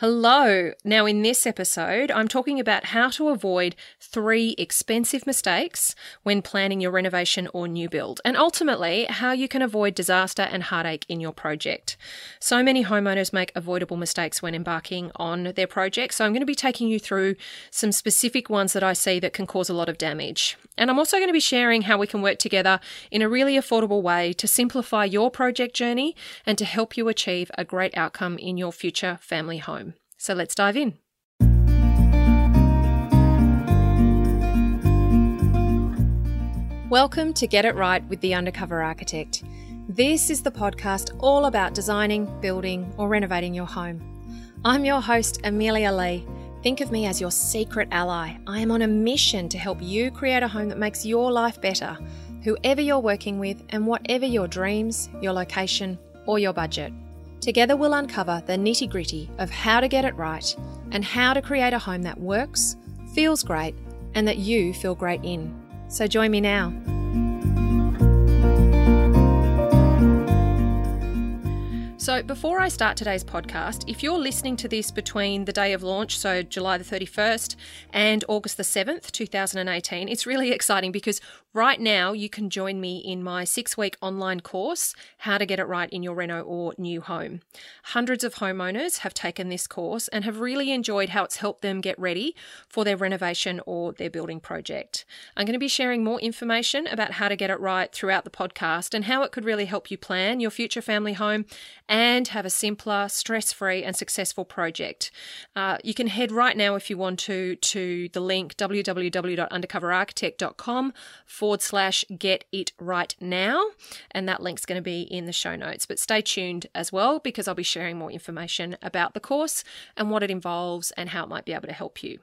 Hello. Now, in this episode, I'm talking about how to avoid three expensive mistakes when planning your renovation or new build, and ultimately how you can avoid disaster and heartache in your project. So many homeowners make avoidable mistakes when embarking on their project, so I'm going to be taking you through some specific ones that I see that can cause a lot of damage. And I'm also going to be sharing how we can work together in a really affordable way to simplify your project journey and to help you achieve a great outcome in your future family home. So let's dive in. Welcome to Get It Right with the Undercover Architect. This is the podcast all about designing, building, or renovating your home. I'm your host, Amelia Lee. Think of me as your secret ally. I am on a mission to help you create a home that makes your life better, whoever you're working with, and whatever your dreams, your location, or your budget. Together, we'll uncover the nitty gritty of how to get it right and how to create a home that works, feels great, and that you feel great in. So, join me now. So, before I start today's podcast, if you're listening to this between the day of launch, so July the 31st, and August the 7th, 2018, it's really exciting because right now you can join me in my six week online course, How to Get It Right in Your Reno or New Home. Hundreds of homeowners have taken this course and have really enjoyed how it's helped them get ready for their renovation or their building project. I'm going to be sharing more information about how to get it right throughout the podcast and how it could really help you plan your future family home and have a simpler, stress free, and successful project. Uh, you can head right now, if you want to, to the link www.undercoverarchitect.com forward slash get it right now. And that link's going to be in the show notes. But stay tuned as well because I'll be sharing more information about the course and what it involves and how it might be able to help you.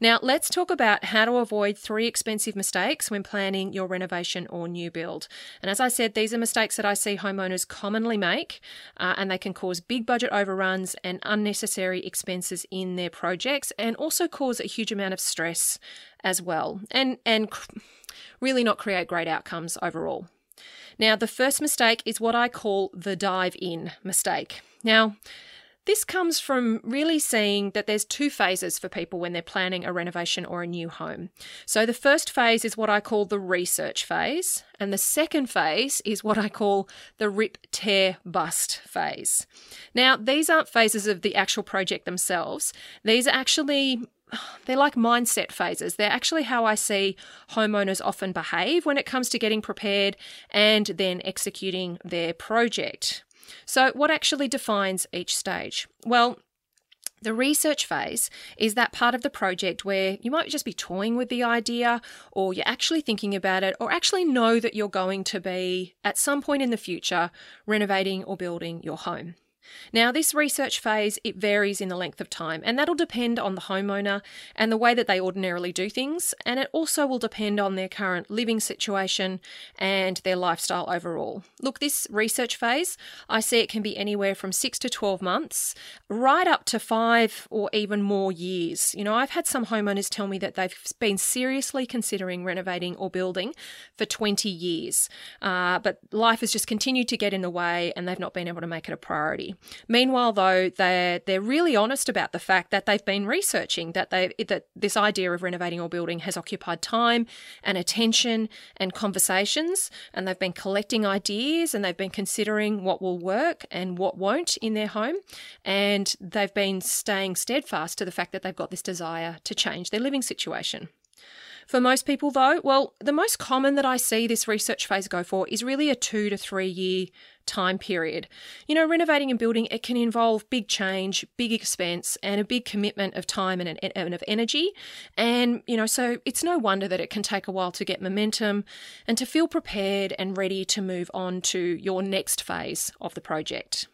Now, let's talk about how to avoid three expensive mistakes when planning your renovation or new build. And as I said, these are mistakes that I see homeowners commonly make, uh, and they can cause big budget overruns and unnecessary expenses in their projects, and also cause a huge amount of stress as well, and and really not create great outcomes overall. Now, the first mistake is what I call the dive in mistake. Now, this comes from really seeing that there's two phases for people when they're planning a renovation or a new home. So the first phase is what I call the research phase, and the second phase is what I call the rip, tear, bust phase. Now, these aren't phases of the actual project themselves. These are actually they're like mindset phases. They're actually how I see homeowners often behave when it comes to getting prepared and then executing their project. So, what actually defines each stage? Well, the research phase is that part of the project where you might just be toying with the idea, or you're actually thinking about it, or actually know that you're going to be, at some point in the future, renovating or building your home. Now, this research phase, it varies in the length of time, and that'll depend on the homeowner and the way that they ordinarily do things, and it also will depend on their current living situation and their lifestyle overall. Look, this research phase, I see it can be anywhere from 6 to 12 months, right up to 5 or even more years. You know, I've had some homeowners tell me that they've been seriously considering renovating or building for 20 years, uh, but life has just continued to get in the way and they've not been able to make it a priority. Meanwhile, though, they're they're really honest about the fact that they've been researching that they that this idea of renovating or building has occupied time and attention and conversations, and they've been collecting ideas and they've been considering what will work and what won't in their home, and they've been staying steadfast to the fact that they've got this desire to change their living situation. For most people, though, well, the most common that I see this research phase go for is really a two to three year time period. You know, renovating and building, it can involve big change, big expense, and a big commitment of time and, and of energy. And, you know, so it's no wonder that it can take a while to get momentum and to feel prepared and ready to move on to your next phase of the project.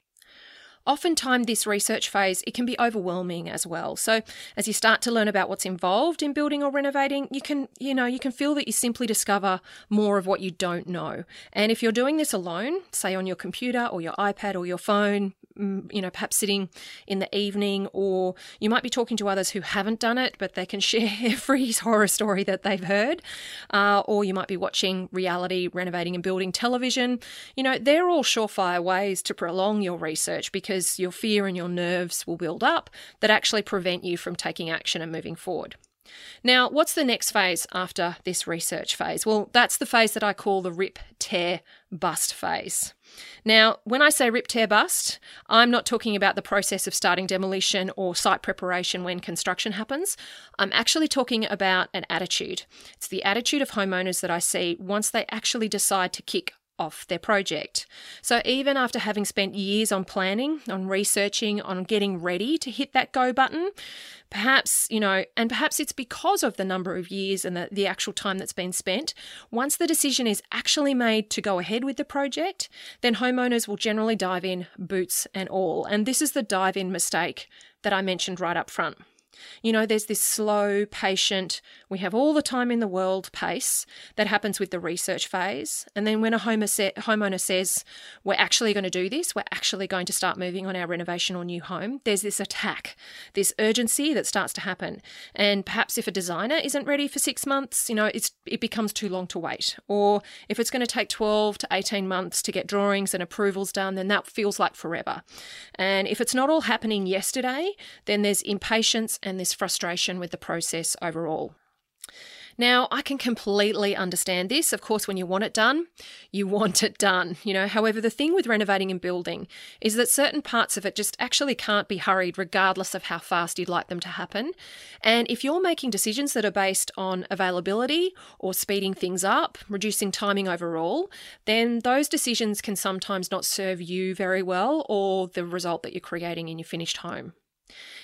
Oftentimes, this research phase it can be overwhelming as well. So, as you start to learn about what's involved in building or renovating, you can, you know, you can feel that you simply discover more of what you don't know. And if you're doing this alone, say on your computer or your iPad or your phone, you know, perhaps sitting in the evening, or you might be talking to others who haven't done it, but they can share every horror story that they've heard, uh, or you might be watching reality renovating and building television. You know, they're all surefire ways to prolong your research because because your fear and your nerves will build up that actually prevent you from taking action and moving forward. Now, what's the next phase after this research phase? Well, that's the phase that I call the rip, tear, bust phase. Now, when I say rip, tear, bust, I'm not talking about the process of starting demolition or site preparation when construction happens. I'm actually talking about an attitude. It's the attitude of homeowners that I see once they actually decide to kick off their project. So, even after having spent years on planning, on researching, on getting ready to hit that go button, perhaps, you know, and perhaps it's because of the number of years and the, the actual time that's been spent, once the decision is actually made to go ahead with the project, then homeowners will generally dive in, boots and all. And this is the dive in mistake that I mentioned right up front. You know, there's this slow, patient, we have all the time in the world pace that happens with the research phase. And then when a homeowner says, we're actually going to do this, we're actually going to start moving on our renovation or new home, there's this attack, this urgency that starts to happen. And perhaps if a designer isn't ready for six months, you know, it becomes too long to wait. Or if it's going to take 12 to 18 months to get drawings and approvals done, then that feels like forever. And if it's not all happening yesterday, then there's impatience and this frustration with the process overall. Now, I can completely understand this. Of course, when you want it done, you want it done. You know, however, the thing with renovating and building is that certain parts of it just actually can't be hurried regardless of how fast you'd like them to happen. And if you're making decisions that are based on availability or speeding things up, reducing timing overall, then those decisions can sometimes not serve you very well or the result that you're creating in your finished home.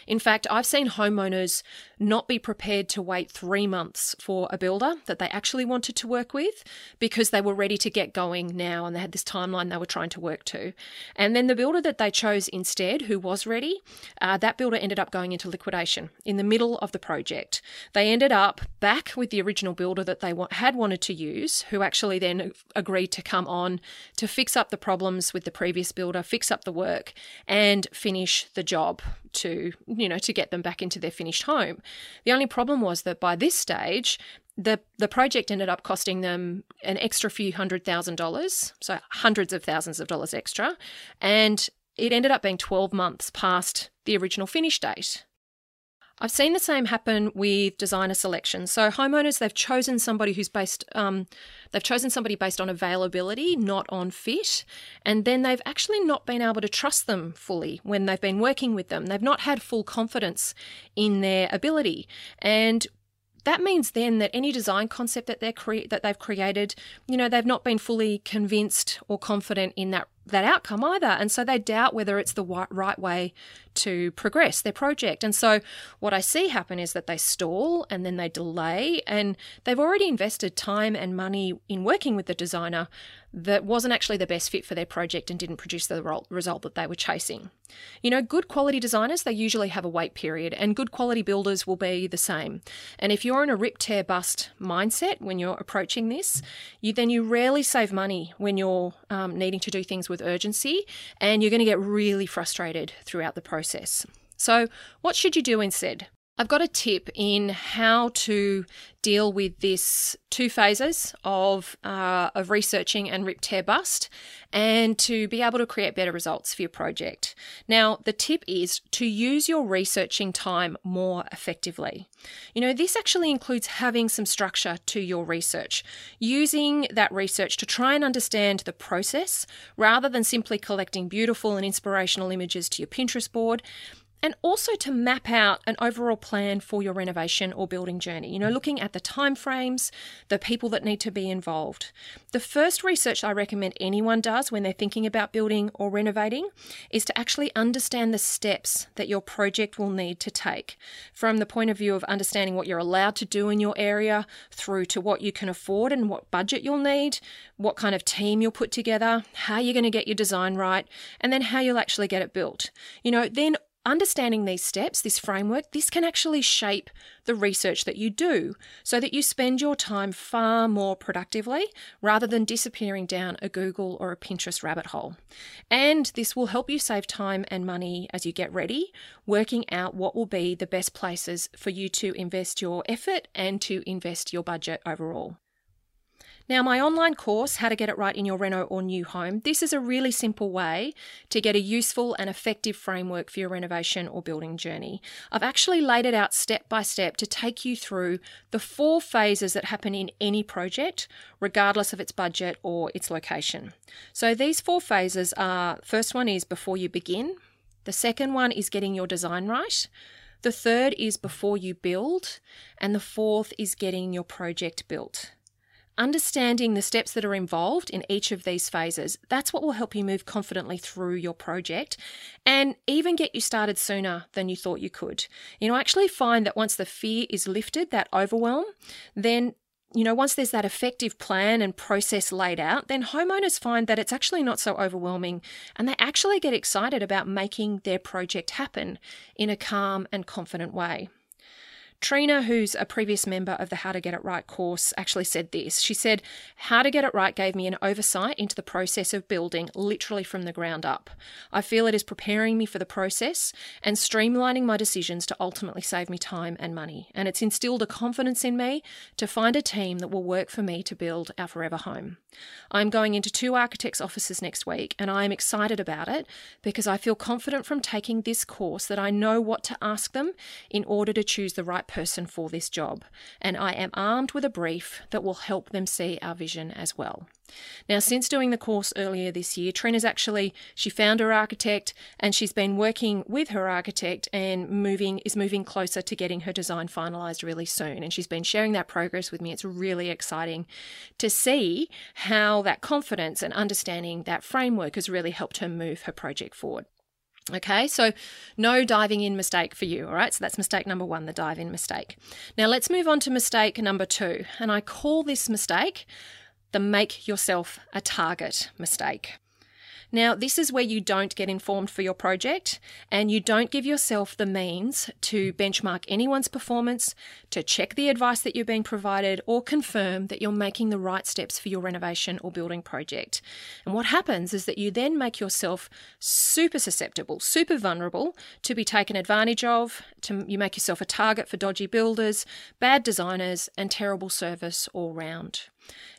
In fact, I've seen homeowners not be prepared to wait three months for a builder that they actually wanted to work with because they were ready to get going now and they had this timeline they were trying to work to. And then the builder that they chose instead, who was ready, uh, that builder ended up going into liquidation in the middle of the project. They ended up back with the original builder that they had wanted to use, who actually then agreed to come on to fix up the problems with the previous builder, fix up the work, and finish the job to you know to get them back into their finished home. The only problem was that by this stage the the project ended up costing them an extra few hundred thousand dollars, so hundreds of thousands of dollars extra, and it ended up being 12 months past the original finish date. I've seen the same happen with designer selection. So homeowners, they've chosen somebody who's based, um, they've chosen somebody based on availability, not on fit, and then they've actually not been able to trust them fully when they've been working with them. They've not had full confidence in their ability, and that means then that any design concept that they're cre- that they've created, you know, they've not been fully convinced or confident in that that outcome either. And so they doubt whether it's the right way to progress their project. And so what I see happen is that they stall and then they delay, and they've already invested time and money in working with the designer that wasn't actually the best fit for their project and didn't produce the result that they were chasing. You know, good quality designers, they usually have a wait period, and good quality builders will be the same. And if you're in a rip, tear, bust mindset when you're approaching this, you then you rarely save money when you're um, needing to do things with with urgency, and you're going to get really frustrated throughout the process. So, what should you do instead? I've got a tip in how to deal with this two phases of uh, of researching and rip tear bust, and to be able to create better results for your project. Now, the tip is to use your researching time more effectively. You know, this actually includes having some structure to your research, using that research to try and understand the process rather than simply collecting beautiful and inspirational images to your Pinterest board and also to map out an overall plan for your renovation or building journey you know looking at the timeframes the people that need to be involved. The first research i recommend anyone does when they're thinking about building or renovating is to actually understand the steps that your project will need to take. From the point of view of understanding what you're allowed to do in your area through to what you can afford and what budget you'll need what kind of team you'll put together how you're going to get your design right and then how you'll actually get it built. You know then understanding these steps, this framework, this can actually shape the research that you do so that you spend your time far more productively rather than disappearing down a Google or a Pinterest rabbit hole. And this will help you save time and money as you get ready, working out what will be the best places for you to invest your effort and to invest your budget overall. Now, my online course, How to Get It Right in Your Reno or New Home, this is a really simple way to get a useful and effective framework for your renovation or building journey. I've actually laid it out step by step to take you through the four phases that happen in any project, regardless of its budget or its location. So, these four phases are first one is before you begin, the second one is getting your design right. The third is before you build, and the fourth is getting your project built. Understanding the steps that are involved in each of these phases, that's what will help you move confidently through your project and even get you started sooner than you thought you could. You know, I actually find that once the fear is lifted, that overwhelm, then you know, once there's that effective plan and process laid out, then homeowners find that it's actually not so overwhelming and they actually get excited about making their project happen in a calm and confident way. Trina, who's a previous member of the How to Get It Right course, actually said this. She said, How to Get It Right gave me an oversight into the process of building literally from the ground up. I feel it is preparing me for the process and streamlining my decisions to ultimately save me time and money. And it's instilled a confidence in me to find a team that will work for me to build our forever home. I'm going into two architects' offices next week, and I am excited about it because I feel confident from taking this course that I know what to ask them in order to choose the right person for this job, and I am armed with a brief that will help them see our vision as well. Now, since doing the course earlier this year, Trina's actually she found her architect and she's been working with her architect and moving is moving closer to getting her design finalized really soon. And she's been sharing that progress with me. It's really exciting to see how that confidence and understanding that framework has really helped her move her project forward. Okay, so no diving in mistake for you. All right, so that's mistake number one, the dive in mistake. Now let's move on to mistake number two. And I call this mistake the make yourself a target mistake. Now, this is where you don't get informed for your project and you don't give yourself the means to benchmark anyone's performance, to check the advice that you're being provided, or confirm that you're making the right steps for your renovation or building project. And what happens is that you then make yourself super susceptible, super vulnerable to be taken advantage of, to, you make yourself a target for dodgy builders, bad designers, and terrible service all round.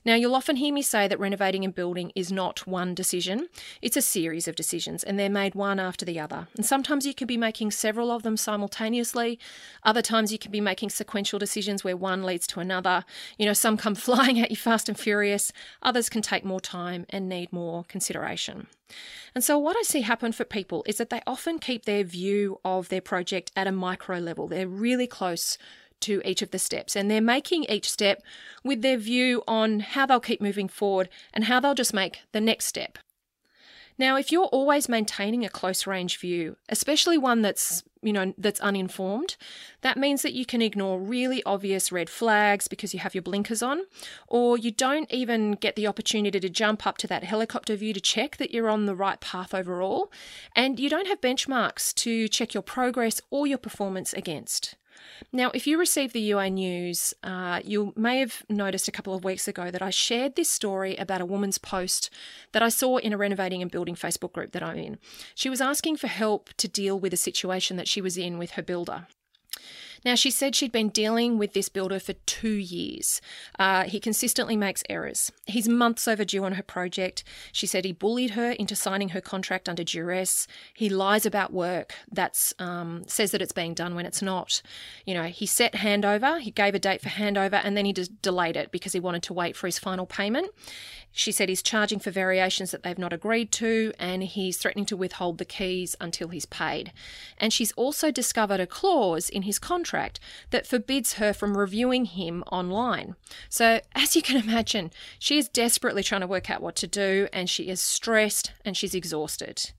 Now, you'll often hear me say that renovating and building is not one decision, it's a series of decisions, and they're made one after the other. And sometimes you can be making several of them simultaneously, other times you can be making sequential decisions where one leads to another. You know, some come flying at you fast and furious, others can take more time and need more consideration. And so, what I see happen for people is that they often keep their view of their project at a micro level. They're really close to each of the steps. And they're making each step with their view on how they'll keep moving forward and how they'll just make the next step. Now, if you're always maintaining a close range view, especially one that's, you know, that's uninformed, that means that you can ignore really obvious red flags because you have your blinkers on, or you don't even get the opportunity to jump up to that helicopter view to check that you're on the right path overall, and you don't have benchmarks to check your progress or your performance against. Now, if you received the UA news, uh, you may have noticed a couple of weeks ago that I shared this story about a woman's post that I saw in a renovating and building Facebook group that I'm in. She was asking for help to deal with a situation that she was in with her builder. Now, she said she'd been dealing with this builder for two years. Uh, he consistently makes errors. He's months overdue on her project. She said he bullied her into signing her contract under duress. He lies about work. That's um, says that it's being done when it's not. You know, he set handover. He gave a date for handover, and then he just delayed it because he wanted to wait for his final payment. She said he's charging for variations that they've not agreed to, and he's threatening to withhold the keys until he's paid. And she's also discovered a clause in his contract that forbids her from reviewing him online. So, as you can imagine, she is desperately trying to work out what to do, and she is stressed and she's exhausted.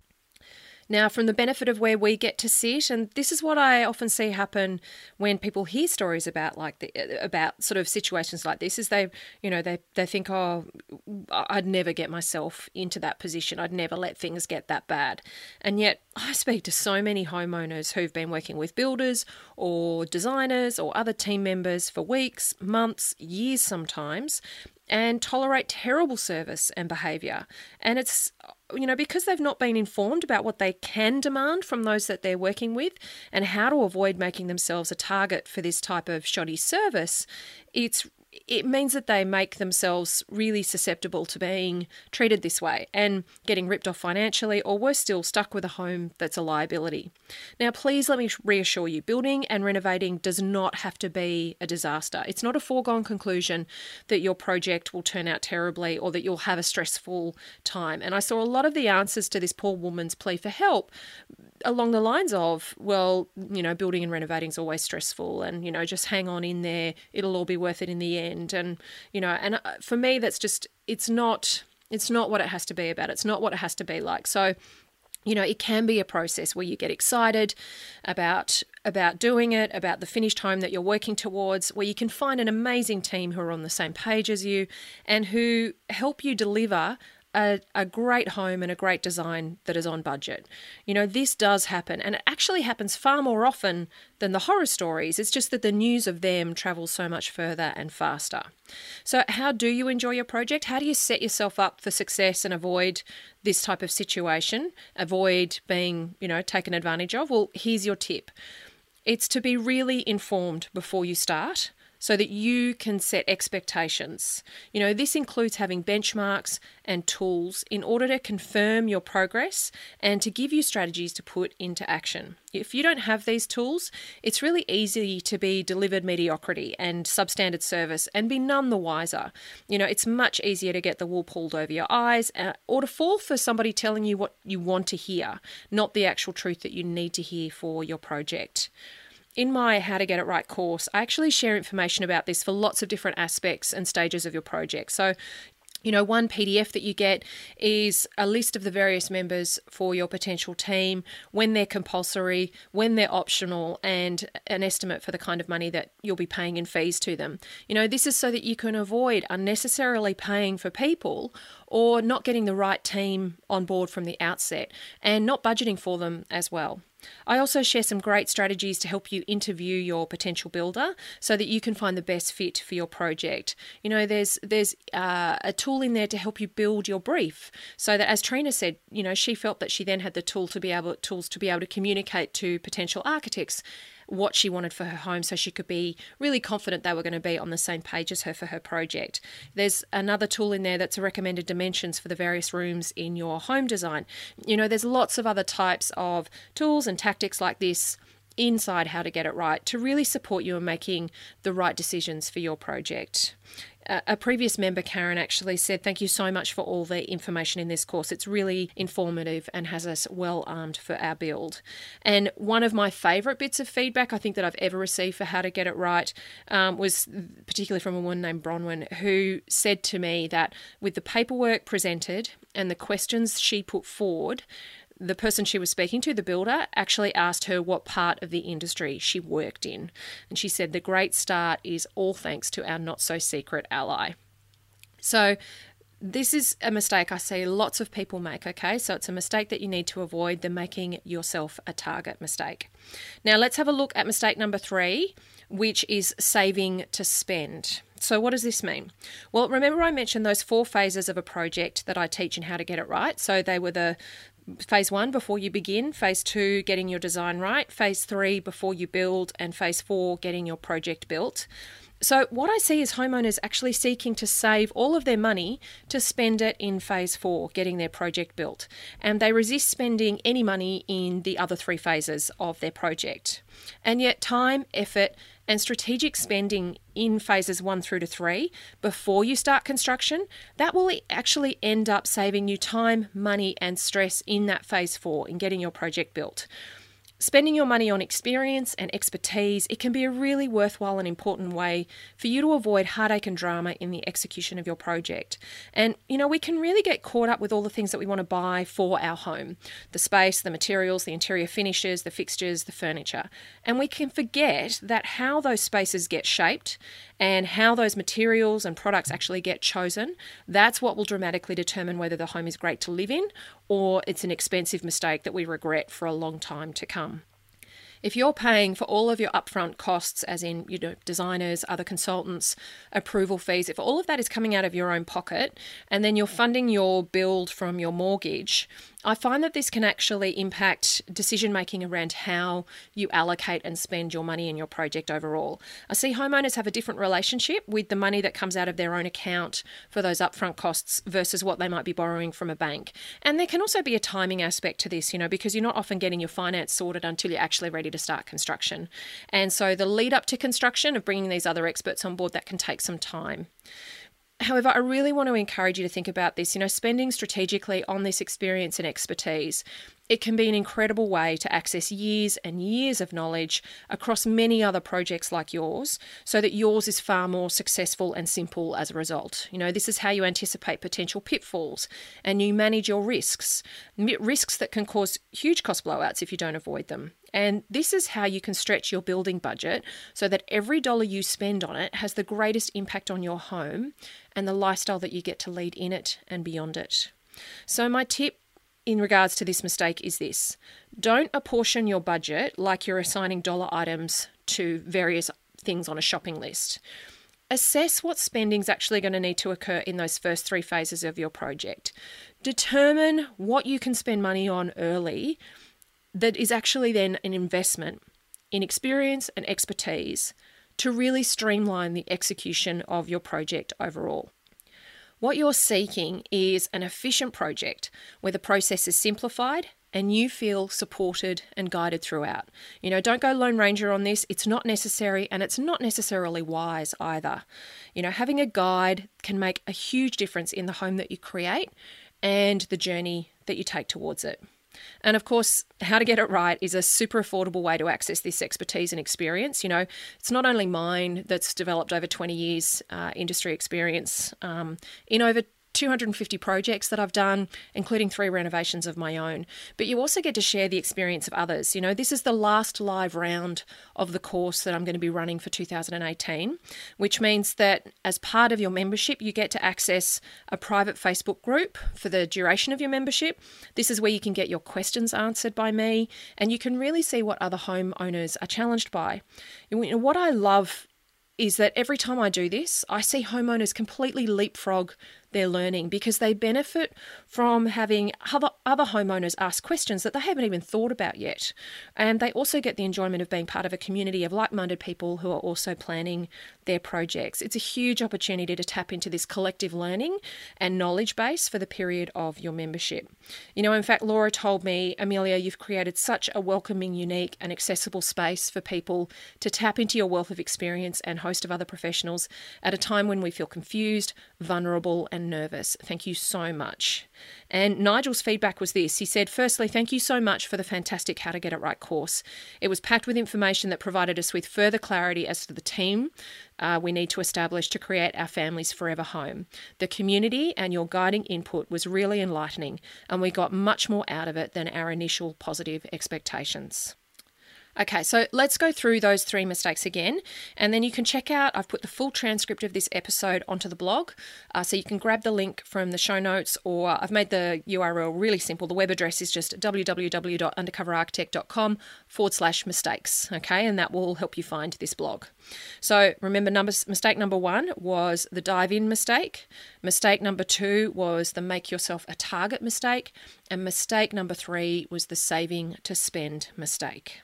Now, from the benefit of where we get to sit, and this is what I often see happen when people hear stories about like the, uh, about sort of situations like this, is they, you know, they they think, oh, I'd never get myself into that position. I'd never let things get that bad. And yet, I speak to so many homeowners who've been working with builders or designers or other team members for weeks, months, years sometimes, and tolerate terrible service and behaviour. And it's, you know, because they've not been informed about what they can demand from those that they're working with and how to avoid making themselves a target for this type of shoddy service, it's it means that they make themselves really susceptible to being treated this way and getting ripped off financially, or worse still, stuck with a home that's a liability. Now, please let me reassure you building and renovating does not have to be a disaster. It's not a foregone conclusion that your project will turn out terribly or that you'll have a stressful time. And I saw a lot of the answers to this poor woman's plea for help along the lines of, well, you know, building and renovating is always stressful and, you know, just hang on in there. It'll all be worth it in the end. And, you know, and uh, for me, that's just, it's not, it's not what it has to be about. It's not what it has to be like. So, you know it can be a process where you get excited about about doing it about the finished home that you're working towards where you can find an amazing team who are on the same page as you and who help you deliver a, a great home and a great design that is on budget. You know, this does happen, and it actually happens far more often than the horror stories. It's just that the news of them travels so much further and faster. So, how do you enjoy your project? How do you set yourself up for success and avoid this type of situation? Avoid being, you know, taken advantage of? Well, here's your tip it's to be really informed before you start so that you can set expectations. You know, this includes having benchmarks and tools in order to confirm your progress and to give you strategies to put into action. If you don't have these tools, it's really easy to be delivered mediocrity and substandard service and be none the wiser. You know, it's much easier to get the wool pulled over your eyes uh, or to fall for somebody telling you what you want to hear, not the actual truth that you need to hear for your project in my How to Get It Right course, I actually share information about this for lots of different aspects and stages of your project. So, you know, one PDF that you get is a list of the various members for your potential team, when they're compulsory, when they're optional, and an estimate for the kind of money that you'll be paying in fees to them. You know, this is so that you can avoid unnecessarily paying for people or not getting the right team on board from the outset and not budgeting for them as well. I also share some great strategies to help you interview your potential builder so that you can find the best fit for your project. You know, there's there's uh, a tool in there to help you build your brief, so that as Trina said, you know, she felt that she then had the tool to be able tools to be able to communicate to potential architects what she wanted for her home so she could be really confident they were going to be on the same page as her for her project. There's another tool in there that's a recommended dimensions for the various rooms in your home design. You know, there's lots of other types of tools and tactics like this inside how to get it right to really support you in making the right decisions for your project a previous member, Karen, actually said, Thank you so much for all the information in this course. It's really informative and has us well armed for our build. And one of my favourite bits of feedback I think that I've ever received for how to get it right um, was particularly from a woman named Bronwyn, who said to me that with the paperwork presented and the questions she put forward, the person she was speaking to, the builder, actually asked her what part of the industry she worked in. And she said, The great start is all thanks to our not so secret ally. So, this is a mistake I see lots of people make, okay? So it's a mistake that you need to avoid, the making yourself a target mistake. Now let's have a look at mistake number three, which is saving to spend. So, what does this mean? Well, remember I mentioned those four phases of a project that I teach and how to get it right. So, they were the phase one before you begin, phase two, getting your design right, phase three, before you build, and phase four, getting your project built. So, what I see is homeowners actually seeking to save all of their money to spend it in phase four, getting their project built. And they resist spending any money in the other three phases of their project. And yet, time, effort, and strategic spending in phases one through to three before you start construction, that will actually end up saving you time, money, and stress in that phase four in getting your project built. Spending your money on experience and expertise, it can be a really worthwhile and important way for you to avoid heartache and drama in the execution of your project. And, you know, we can really get caught up with all the things that we want to buy for our home the space, the materials, the interior finishes, the fixtures, the furniture. And we can forget that how those spaces get shaped and how those materials and products actually get chosen, that's what will dramatically determine whether the home is great to live in or it's an expensive mistake that we regret for a long time to come. If you're paying for all of your upfront costs, as in you know designers, other consultants, approval fees, if all of that is coming out of your own pocket, and then you're funding your build from your mortgage, I find that this can actually impact decision making around how you allocate and spend your money in your project overall. I see homeowners have a different relationship with the money that comes out of their own account for those upfront costs versus what they might be borrowing from a bank. And there can also be a timing aspect to this, you know, because you're not often getting your finance sorted until you're actually ready to start construction. And so the lead up to construction of bringing these other experts on board that can take some time. However, I really want to encourage you to think about this. You know, spending strategically on this experience and expertise, it can be an incredible way to access years and years of knowledge across many other projects like yours so that yours is far more successful and simple as a result. You know, this is how you anticipate potential pitfalls and you manage your risks, risks that can cause huge cost blowouts if you don't avoid them. And this is how you can stretch your building budget so that every dollar you spend on it has the greatest impact on your home and the lifestyle that you get to lead in it and beyond it. So, my tip in regards to this mistake is this don't apportion your budget like you're assigning dollar items to various things on a shopping list. Assess what spending is actually going to need to occur in those first three phases of your project. Determine what you can spend money on early that is actually then an investment in experience and expertise to really streamline the execution of your project overall. What you're seeking is an efficient project where the process is simplified and you feel supported and guided throughout. You know, don't go Lone Ranger on this. It's not necessary and it's not necessarily wise either. You know, having a guide can make a huge difference in the home that you create and the journey that you take towards it. And of course, how to get it right is a super affordable way to access this expertise and experience. You know, it's not only mine that's developed over 20 years uh, industry experience um, in over 250 projects that I've done, including three renovations of my own. But you also get to share the experience of others. You know, this is the last live round of the course that I'm going to be running for 2018, which means that as part of your membership, you get to access a private Facebook group for the duration of your membership. This is where you can get your questions answered by me and you can really see what other homeowners are challenged by. You know, what I love is that every time I do this, I see homeowners completely leapfrog their learning because they benefit from having other, other homeowners ask questions that they haven't even thought about yet. And they also get the enjoyment of being part of a community of like minded people who are also planning their projects. It's a huge opportunity to tap into this collective learning and knowledge base for the period of your membership. You know, in fact, Laura told me, Amelia, you've created such a welcoming, unique, and accessible space for people to tap into your wealth of experience and host of other professionals at a time when we feel confused, vulnerable, and and nervous. Thank you so much. And Nigel's feedback was this He said, Firstly, thank you so much for the fantastic How to Get It Right course. It was packed with information that provided us with further clarity as to the team uh, we need to establish to create our family's forever home. The community and your guiding input was really enlightening, and we got much more out of it than our initial positive expectations. Okay, so let's go through those three mistakes again, and then you can check out. I've put the full transcript of this episode onto the blog, uh, so you can grab the link from the show notes, or I've made the URL really simple. The web address is just www.undercoverarchitect.com forward slash mistakes, okay, and that will help you find this blog. So remember, numbers, mistake number one was the dive in mistake, mistake number two was the make yourself a target mistake, and mistake number three was the saving to spend mistake.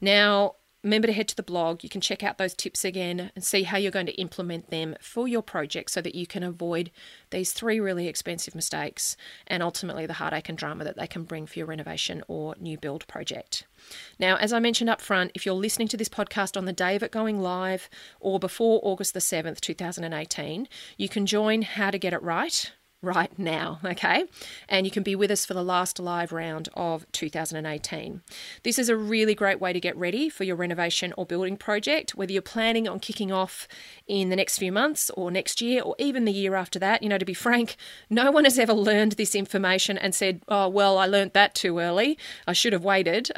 Now, remember to head to the blog. You can check out those tips again and see how you're going to implement them for your project so that you can avoid these three really expensive mistakes and ultimately the heartache and drama that they can bring for your renovation or new build project. Now, as I mentioned up front, if you're listening to this podcast on the day of it going live or before August the 7th, 2018, you can join How to Get It Right right now, okay? And you can be with us for the last live round of 2018. This is a really great way to get ready for your renovation or building project, whether you're planning on kicking off in the next few months or next year or even the year after that. You know, to be frank, no one has ever learned this information and said, oh, well, I learned that too early. I should have waited.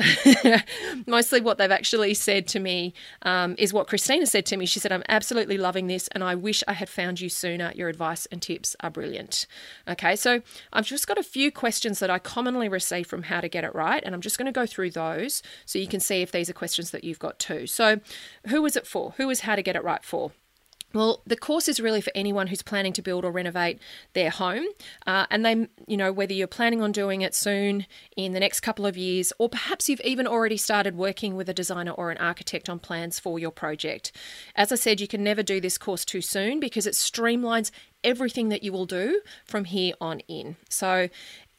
Mostly what they've actually said to me um, is what Christina said to me. She said, I'm absolutely loving this and I wish I had found you sooner. Your advice and tips are brilliant. Okay, so I've just got a few questions that I commonly receive from How to Get It Right, and I'm just going to go through those so you can see if these are questions that you've got too. So, who is it for? Who is How to Get It Right for? Well, the course is really for anyone who's planning to build or renovate their home. Uh, and they, you know, whether you're planning on doing it soon in the next couple of years, or perhaps you've even already started working with a designer or an architect on plans for your project. As I said, you can never do this course too soon because it streamlines everything that you will do from here on in. So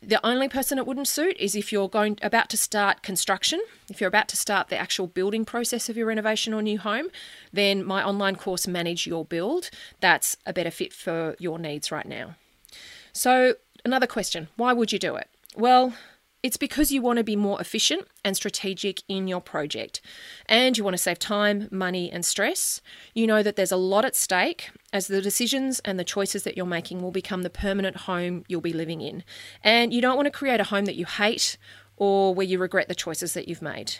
the only person it wouldn't suit is if you're going about to start construction, if you're about to start the actual building process of your renovation or new home, then my online course Manage Your Build, that's a better fit for your needs right now. So, another question, why would you do it? Well, it's because you want to be more efficient and strategic in your project, and you want to save time, money, and stress. You know that there's a lot at stake as the decisions and the choices that you're making will become the permanent home you'll be living in. And you don't want to create a home that you hate or where you regret the choices that you've made.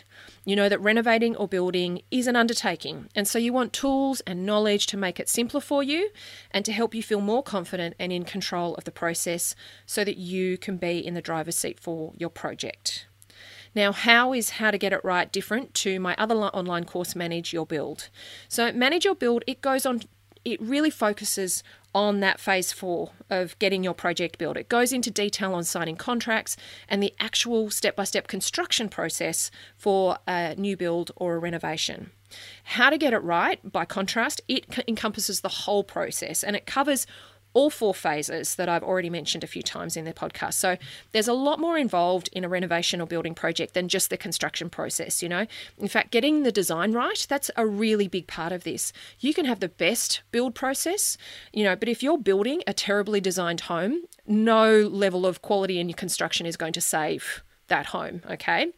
You know that renovating or building is an undertaking, and so you want tools and knowledge to make it simpler for you and to help you feel more confident and in control of the process so that you can be in the driver's seat for your project. Now, how is How to Get It Right different to my other online course, Manage Your Build? So, Manage Your Build, it goes on, it really focuses on that phase four of getting your project built. It goes into detail on signing contracts and the actual step by step construction process for a new build or a renovation. How to get it right, by contrast, it encompasses the whole process and it covers all four phases that I've already mentioned a few times in the podcast. So there's a lot more involved in a renovation or building project than just the construction process, you know. In fact, getting the design right, that's a really big part of this. You can have the best build process, you know, but if you're building a terribly designed home, no level of quality in your construction is going to save that home. Okay.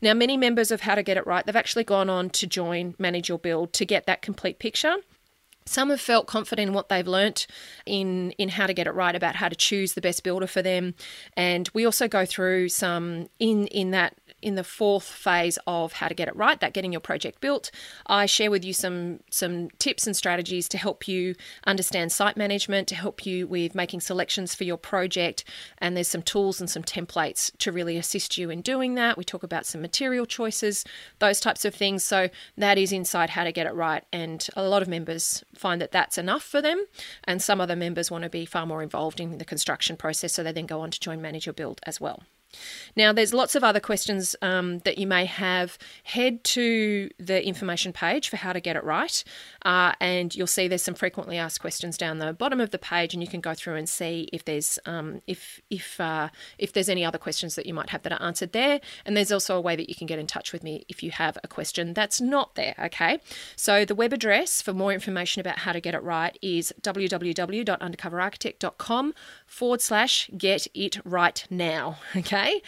Now, many members of How to Get It Right, they've actually gone on to join Manage Your Build to get that complete picture. Some have felt confident in what they've learnt in, in how to get it right about how to choose the best builder for them. And we also go through some in, in that in the fourth phase of how to get it right, that getting your project built, I share with you some some tips and strategies to help you understand site management, to help you with making selections for your project, and there's some tools and some templates to really assist you in doing that. We talk about some material choices, those types of things. So that is inside how to get it right, and a lot of members find that that's enough for them, and some other members want to be far more involved in the construction process, so they then go on to join Manage Your Build as well. Now, there's lots of other questions um, that you may have. Head to the information page for how to get it right, uh, and you'll see there's some frequently asked questions down the bottom of the page, and you can go through and see if there's um, if if uh, if there's any other questions that you might have that are answered there. And there's also a way that you can get in touch with me if you have a question that's not there. Okay, so the web address for more information about how to get it right is www.undercoverarchitect.com forward slash get it right now. Okay. Okay.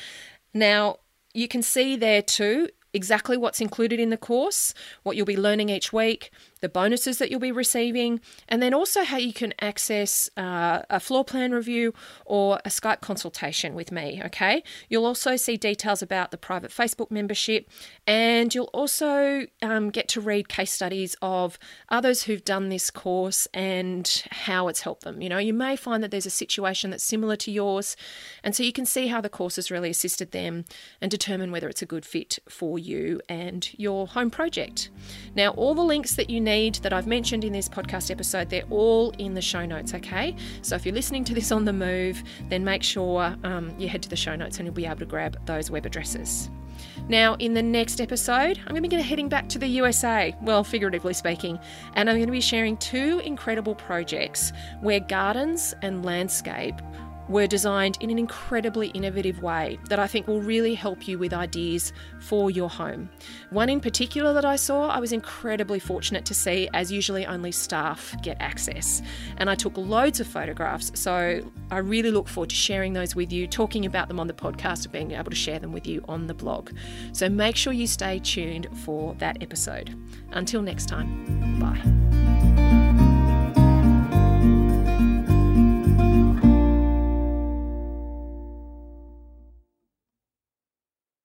Now, you can see there too exactly what's included in the course, what you'll be learning each week, the bonuses that you'll be receiving, and then also how you can access uh, a floor plan review or a Skype consultation with me. Okay, you'll also see details about the private Facebook membership, and you'll also um, get to read case studies of others who've done this course and how it's helped them. You know, you may find that there's a situation that's similar to yours, and so you can see how the course has really assisted them and determine whether it's a good fit for you and your home project. Now, all the links that you need need that I've mentioned in this podcast episode, they're all in the show notes, okay? So if you're listening to this on the move, then make sure um, you head to the show notes and you'll be able to grab those web addresses. Now, in the next episode, I'm going to be heading back to the USA, well, figuratively speaking, and I'm going to be sharing two incredible projects where gardens and landscape were designed in an incredibly innovative way that I think will really help you with ideas for your home. One in particular that I saw, I was incredibly fortunate to see, as usually only staff get access. And I took loads of photographs, so I really look forward to sharing those with you, talking about them on the podcast, and being able to share them with you on the blog. So make sure you stay tuned for that episode. Until next time, bye.